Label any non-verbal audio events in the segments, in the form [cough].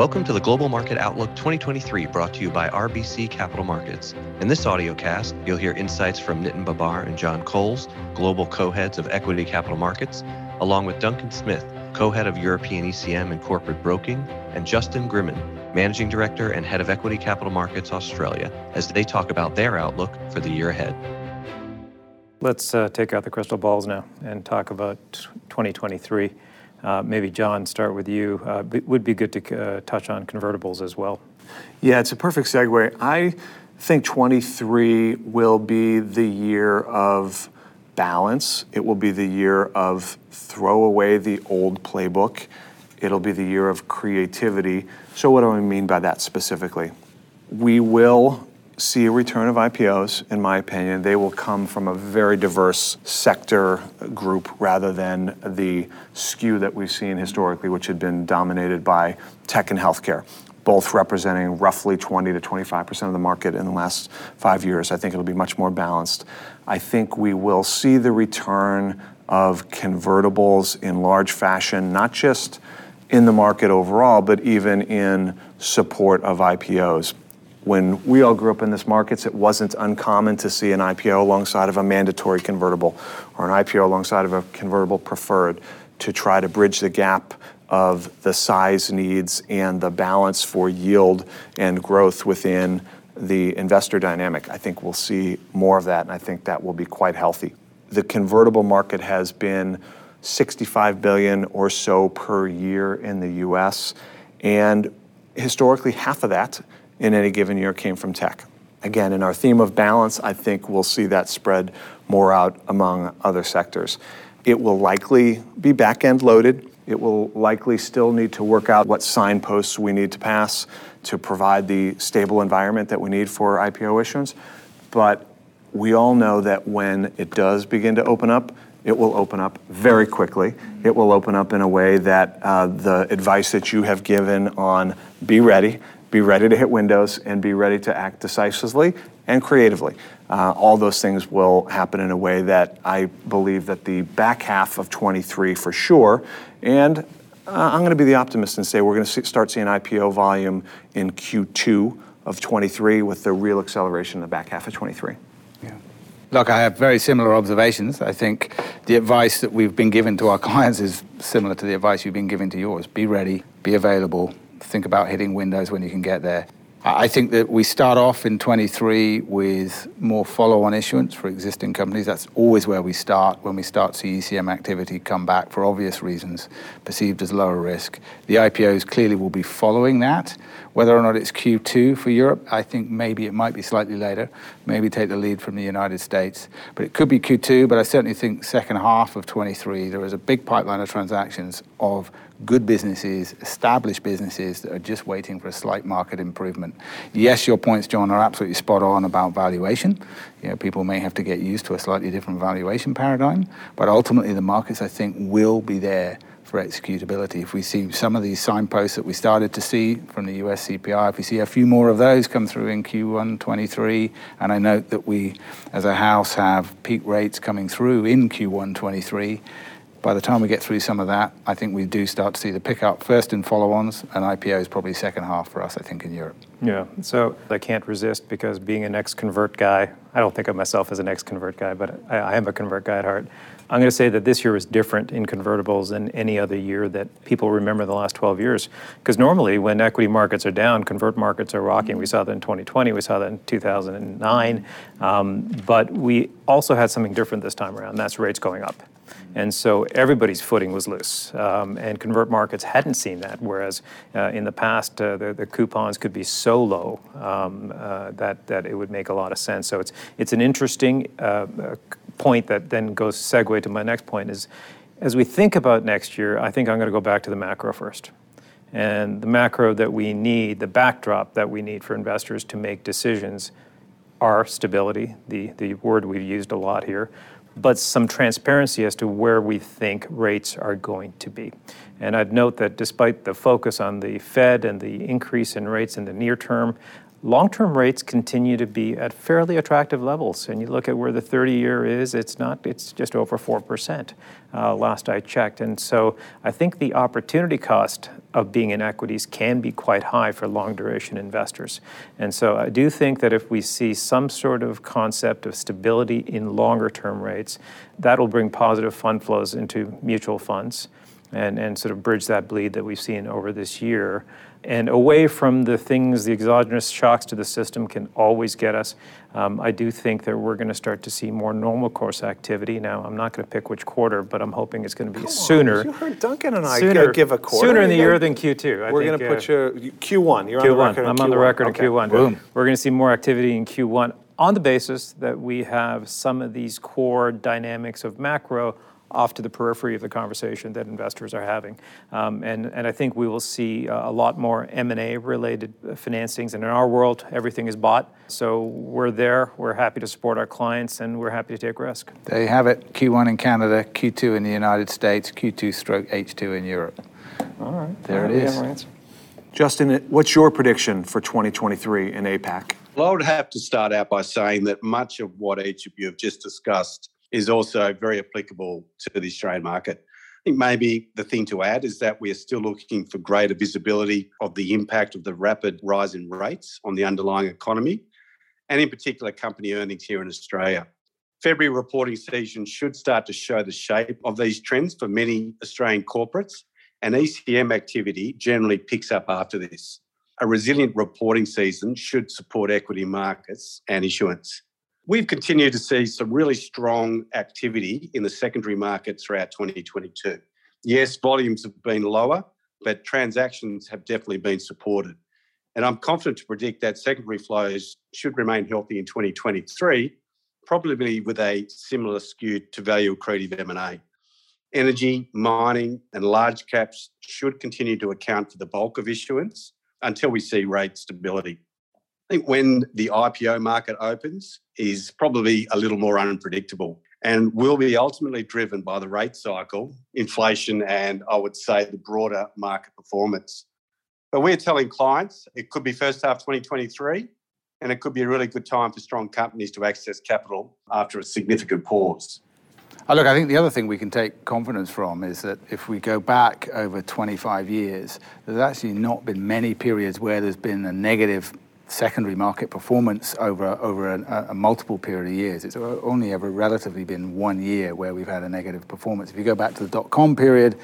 Welcome to the Global Market Outlook 2023, brought to you by RBC Capital Markets. In this audio cast, you'll hear insights from Nitin Babbar and John Kolz, global co-heads of equity capital markets, along with Duncan Smith, co-head of European ECM and corporate broking, and Justin Grimmond, managing director and head of equity capital markets Australia, as they talk about their outlook for the year ahead. Let's uh, take out the crystal balls now and talk about 2023. Uh, maybe John, start with you. Uh, it would be good to uh, touch on convertibles as well. Yeah, it's a perfect segue. I think 23 will be the year of balance. It will be the year of throw away the old playbook. It'll be the year of creativity. So, what do I mean by that specifically? We will see a return of IPOs, in my opinion. They will come from a very diverse sector group rather than the skew that we've seen historically, which had been dominated by tech and healthcare, both representing roughly 20 to 25% of the market in the last five years. I think it'll be much more balanced. I think we will see the return of convertibles in large fashion, not just in the market overall, but even in support of IPOs when we all grew up in this markets, it wasn't uncommon to see an IPO alongside of a mandatory convertible or an IPO alongside of a convertible preferred to try to bridge the gap of the size needs and the balance for yield and growth within the investor dynamic. I think we'll see more of that, and I think that will be quite healthy. The convertible market has been 65 billion or so per year in the US, and historically half of that in any given year came from tech. Again, in our theme of balance, I think we'll see that spread more out among other sectors. It will likely be back end loaded. It will likely still need to work out what signposts we need to pass to provide the stable environment that we need for IPO issuance. But we all know that when it does begin to open up, it will open up very quickly. It will open up in a way that uh, the advice that you have given on be ready be ready to hit windows and be ready to act decisively and creatively. Uh, all those things will happen in a way that I believe that the back half of 23 for sure, and uh, I'm going to be the optimist and say we're going to see, start seeing IPO volume in Q2 of 23 with the real acceleration in the back half of 23. Yeah. Look, I have very similar observations. I think the advice that we've been given to our clients is similar to the advice you've been giving to yours. Be ready, be available, think about hitting windows when you can get there. I think that we start off in 23 with more follow-on issuance for existing companies. That's always where we start when we start to see ECM activity come back for obvious reasons, perceived as lower risk. The IPOs clearly will be following that. Whether or not it's Q2 for Europe, I think maybe it might be slightly later, maybe take the lead from the United States. But it could be Q2, but I certainly think second half of 23, there is a big pipeline of transactions of good businesses, established businesses that are just waiting for a slight market improvement. Yes, your points, John, are absolutely spot on about valuation. You know, people may have to get used to a slightly different valuation paradigm, but ultimately the markets, I think, will be there for executability. If we see some of these signposts that we started to see from the US CPI, if we see a few more of those come through in Q1 23, and I note that we, as a house, have peak rates coming through in Q1 23, by the time we get through some of that, I think we do start to see the pickup first in follow-ons, and IPO is probably second half for us, I think, in Europe. Yeah, so I can't resist because being an ex-convert guy, I don't think of myself as an ex-convert guy, but I, I am a convert guy at heart. I'm going to say that this year was different in convertibles than any other year that people remember in the last 12 years. Because normally, when equity markets are down, convert markets are rocking. We saw that in 2020, we saw that in 2009. Um, but we also had something different this time around, that's rates going up. And so everybody's footing was loose. Um, and convert markets hadn't seen that, whereas uh, in the past, uh, the, the, coupons could be so low um, uh, that, that it would make a lot of sense. So it's, it's an interesting uh, uh, point that then goes segue to my next point is as we think about next year, I think I'm going to go back to the macro first. And the macro that we need, the backdrop that we need for investors to make decisions are stability, the, the word we've used a lot here, but some transparency as to where we think rates are going to be. And I'd note that despite the focus on the Fed and the increase in rates in the near term, long-term rates continue to be at fairly attractive levels. And you look at where the 30-year is, it's not, it's just over 4%, uh, last I checked. And so I think the opportunity cost of being in equities can be quite high for long duration investors. And so I do think that if we see some sort of concept of stability in longer term rates, that'll bring positive fund flows into mutual funds and, and sort of bridge that bleed that we've seen over this year and away from the things, the exogenous shocks to the system can always get us. Um, I do think that we're going to start to see more normal course activity. Now, I'm not going to pick which quarter, but I'm hoping it's going to be Come sooner. On, you heard Duncan and I sooner, give a quarter. Sooner in the year than Q2. I we're going to put uh, your Q1. You're Q1. on the record. I'm Q1. on the record okay. in Q1. Boom. We're going to see more activity in Q1 on the basis that we have some of these core dynamics of macro off to the periphery of the conversation that investors are having. Um, and, and I think we will see uh, a lot more M&A related financings. And in our world, everything is bought. So we're there. We're happy to support our clients and we're happy to take risk. There you have it. Q1 in Canada, Q2 in the United States, Q2 stroke H2 in Europe. All right. There All it right, is. we have our answer. Justin, what's your prediction for 2023 in APAC? Well, I would have to start out by saying that much of what each of you have just discussed is also very applicable to the Australian market. I think maybe the thing to add is that we are still looking for greater visibility of the impact of the rapid rise in rates on the underlying economy, and in particular, company earnings here in Australia. February reporting season should start to show the shape of these trends for many Australian corporates, and ECM activity generally picks up after this. A resilient reporting season should support equity markets and issuance. We've continued to see some really strong activity in the secondary market throughout 2022. Yes, volumes have been lower, but transactions have definitely been supported. And I'm confident to predict that secondary flows should remain healthy in 2023, probably with a similar skew to value accretive M&A. Energy, mining, and large caps should continue to account for the bulk of issuance until we see rate stability. I think when the IPO market opens is probably a little more unpredictable and will be ultimately driven by the rate cycle, inflation, and I would say the broader market performance. But we're telling clients it could be first half 2023 and it could be a really good time for strong companies to access capital after a significant pause. Oh, look, I think the other thing we can take confidence from is that if we go back over 25 years, there's actually not been many periods where there's been a negative secondary market performance over over a, a, multiple period of years. It's only ever relatively been one year where we've had a negative performance. If you go back to the dot com period,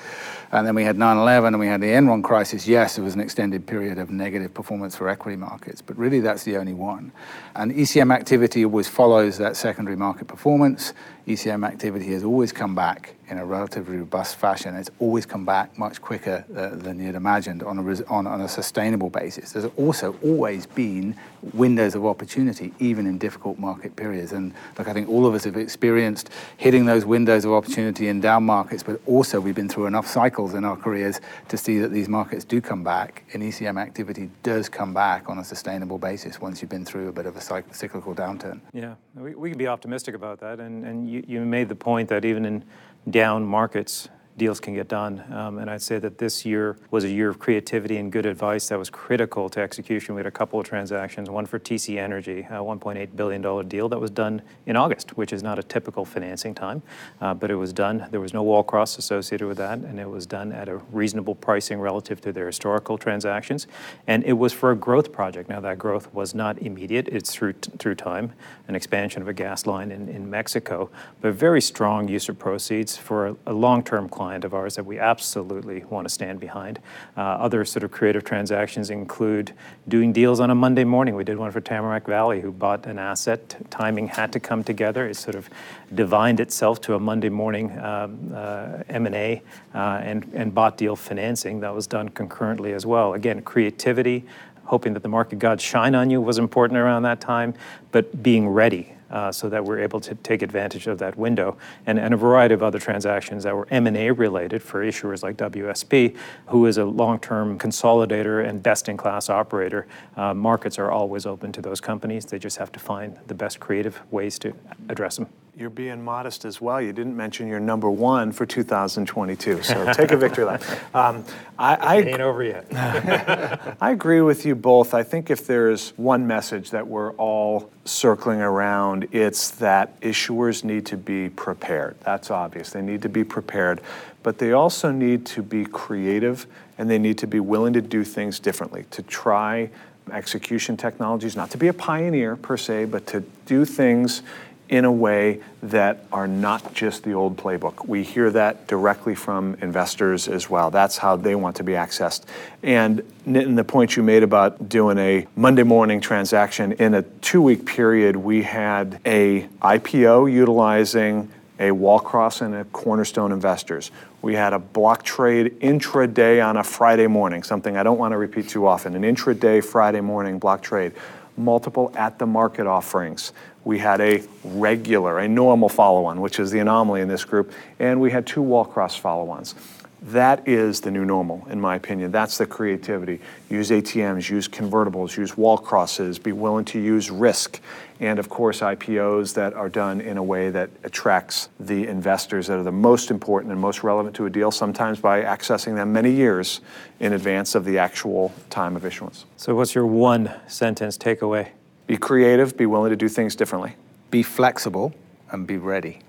and then we had 9/11 and we had the Enron crisis. Yes, it was an extended period of negative performance for equity markets, but really that's the only one. And ECM activity always follows that secondary market performance. ECM activity has always come back in a relatively robust fashion. It's always come back much quicker uh, than you'd imagined on a, res- on, on a sustainable basis. There's also always been windows of opportunity, even in difficult market periods. And look, I think all of us have experienced hitting those windows of opportunity in down markets, but also we've been through enough cycles in our careers to see that these markets do come back and ECM activity does come back on a sustainable basis once you've been through a bit of a cyclical downturn. Yeah, we, we can be optimistic about that. And, and you, you made the point that even in down markets, deals can get done. Um, and I'd say that this year was a year of creativity and good advice that was critical to execution. We had a couple of transactions, one for TC Energy, a $1.8 billion deal that was done in August, which is not a typical financing time, uh, but it was done. There was no wall cross associated with that, and it was done at a reasonable pricing relative to their historical transactions. And it was for a growth project. Now, that growth was not immediate, it's through, through time, an expansion of a gas line in, in Mexico, but very strong use of proceeds for a, a long term client client of ours that we absolutely want to stand behind. Uh, other sort of creative transactions include doing deals on a Monday morning. We did one for Tamarack Valley, who bought an asset. Timing had to come together. It sort of divined itself to a Monday morning um, uh, M&A uh, and, and bought deal financing that was done concurrently as well. Again, creativity, hoping that the market gods shine on you was important around that time, but being ready uh, so that we're able to take advantage of that window. And, and a variety of other transactions that were M&A related for issuers like WSP, who is a long-term consolidator and best-in-class operator. Uh, markets are always open to those companies. They just have to find the best creative ways to address them. You're being modest as well. You didn't mention your number one for 2022, so take a victory lap. [laughs] Um, I, I, It ain't over yet. [laughs] I agree with you both. I think if there's one message that we're all circling around, it's that issuers need to be prepared. That's obvious. They need to be prepared, but they also need to be creative and they need to be willing to do things differently, to try execution technologies, not to be a pioneer per se, but to do things in a way that are not just the old playbook. We hear that directly from investors as well. That's how they want to be accessed. And Nitin, the point you made about doing a Monday morning transaction in a two-week period, we had a IPO utilizing a Wallcross and a Cornerstone investors. We had a block trade intraday on a Friday morning, something I don't want to repeat too often, an intraday Friday morning block trade multiple at the market offerings. We had a regular, a normal follow on, which is the anomaly in this group, and we had two wall cross follow ons. That is the new normal, in my opinion. That's the creativity. Use ATMs, use convertibles, use wall crosses, be willing to use risk, and of course, IPOs that are done in a way that attracts the investors that are the most important and most relevant to a deal, sometimes by accessing them many years in advance of the actual time of issuance. So, what's your one sentence takeaway? Be creative, be willing to do things differently. Be flexible and be ready.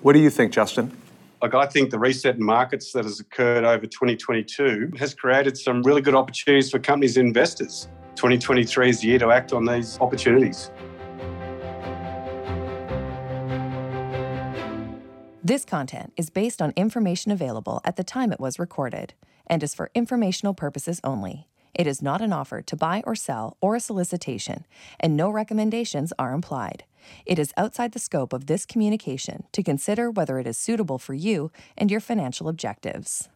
What do you think, Justin? Like, I think the reset in markets that has occurred over 2022 has created some really good opportunities for companies and investors. 2023 is the year to act on these opportunities. This content is based on information available at the time it was recorded and is for informational purposes only. It is not an offer to buy or sell or a solicitation, and no recommendations are implied. It is outside the scope of this communication to consider whether it is suitable for you and your financial objectives.